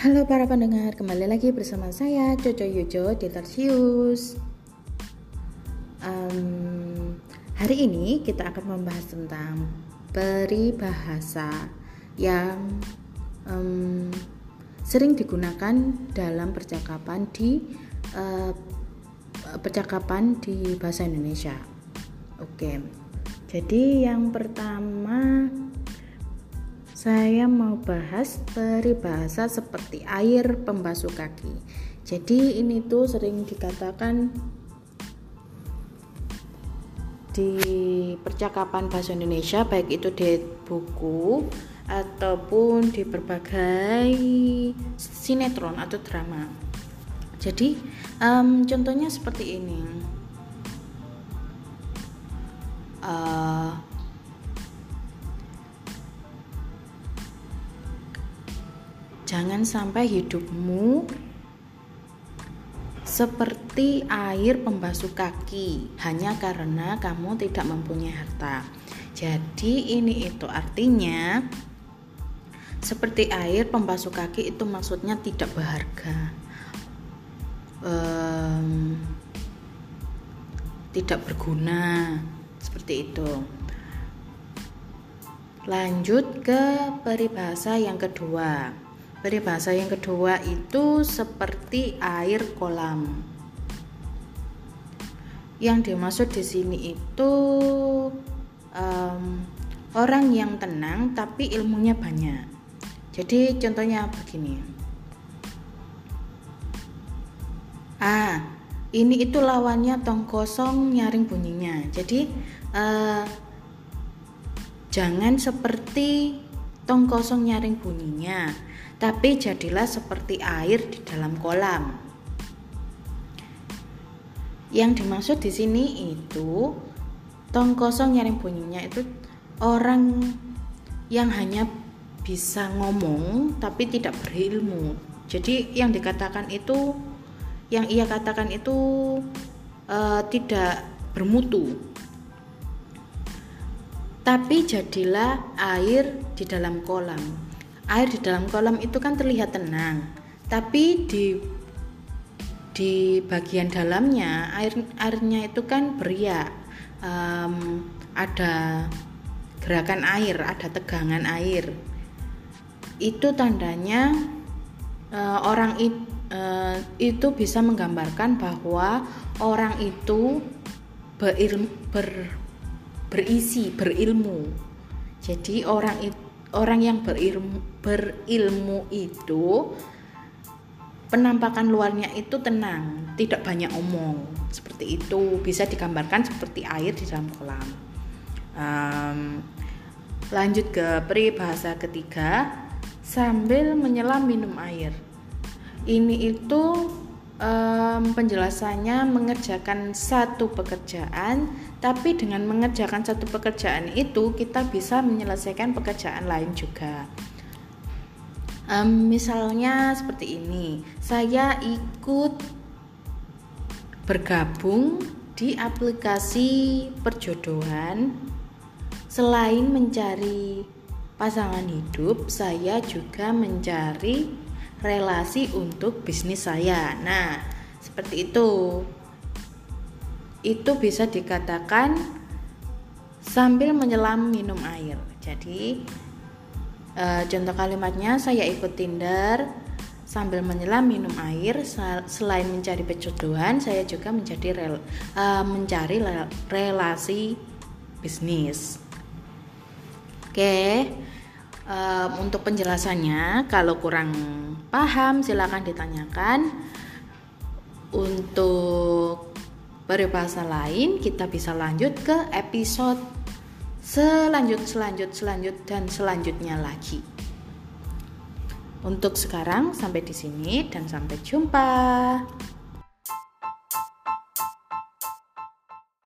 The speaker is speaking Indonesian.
Halo para pendengar, kembali lagi bersama saya Coco Yujo di Tarsius. Um, hari ini kita akan membahas tentang peribahasa yang um, sering digunakan dalam percakapan di uh, percakapan di bahasa Indonesia. Oke, jadi yang pertama saya mau bahas peribahasa seperti air pembasuh kaki. Jadi ini tuh sering dikatakan di percakapan bahasa Indonesia baik itu di buku ataupun di berbagai sinetron atau drama. Jadi um, contohnya seperti ini. Uh, Jangan sampai hidupmu seperti air pembasuh kaki hanya karena kamu tidak mempunyai harta. Jadi ini itu artinya seperti air pembasuh kaki itu maksudnya tidak berharga. Um, tidak berguna seperti itu. Lanjut ke peribahasa yang kedua. Peribahasa yang kedua itu seperti air kolam. Yang dimaksud di sini itu um, orang yang tenang tapi ilmunya banyak. Jadi contohnya begini. Ah, ini itu lawannya tong kosong nyaring bunyinya. Jadi uh, jangan seperti tong kosong nyaring bunyinya tapi jadilah seperti air di dalam kolam. Yang dimaksud di sini itu tong kosong nyaring bunyinya itu orang yang hanya bisa ngomong tapi tidak berilmu. Jadi yang dikatakan itu yang ia katakan itu uh, tidak bermutu. Tapi jadilah air di dalam kolam. Air di dalam kolam itu kan terlihat tenang tapi di di bagian dalamnya air airnya itu kan beriak. Um, ada gerakan air ada tegangan air. Itu tandanya uh, orang it, uh, itu bisa menggambarkan bahwa orang itu berilmu, ber, berisi berilmu jadi orang orang yang berilmu, berilmu itu penampakan luarnya itu tenang, tidak banyak omong. Seperti itu bisa digambarkan seperti air di dalam kolam. Um, lanjut ke peribahasa ketiga, sambil menyelam minum air. Ini itu um, penjelasannya mengerjakan satu pekerjaan, tapi dengan mengerjakan satu pekerjaan itu kita bisa menyelesaikan pekerjaan lain juga. Um, misalnya seperti ini, saya ikut bergabung di aplikasi perjodohan. Selain mencari pasangan hidup, saya juga mencari relasi untuk bisnis saya. Nah, seperti itu. Itu bisa dikatakan sambil menyelam minum air. Jadi, e, contoh kalimatnya saya ikut Tinder sambil menyelam minum air selain mencari pejodohan saya juga menjadi rel, e, mencari relasi bisnis. Oke um, untuk penjelasannya kalau kurang paham silahkan ditanyakan. Untuk peribahasa lain kita bisa lanjut ke episode selanjut selanjut selanjut dan selanjutnya lagi. Untuk sekarang sampai di sini dan sampai jumpa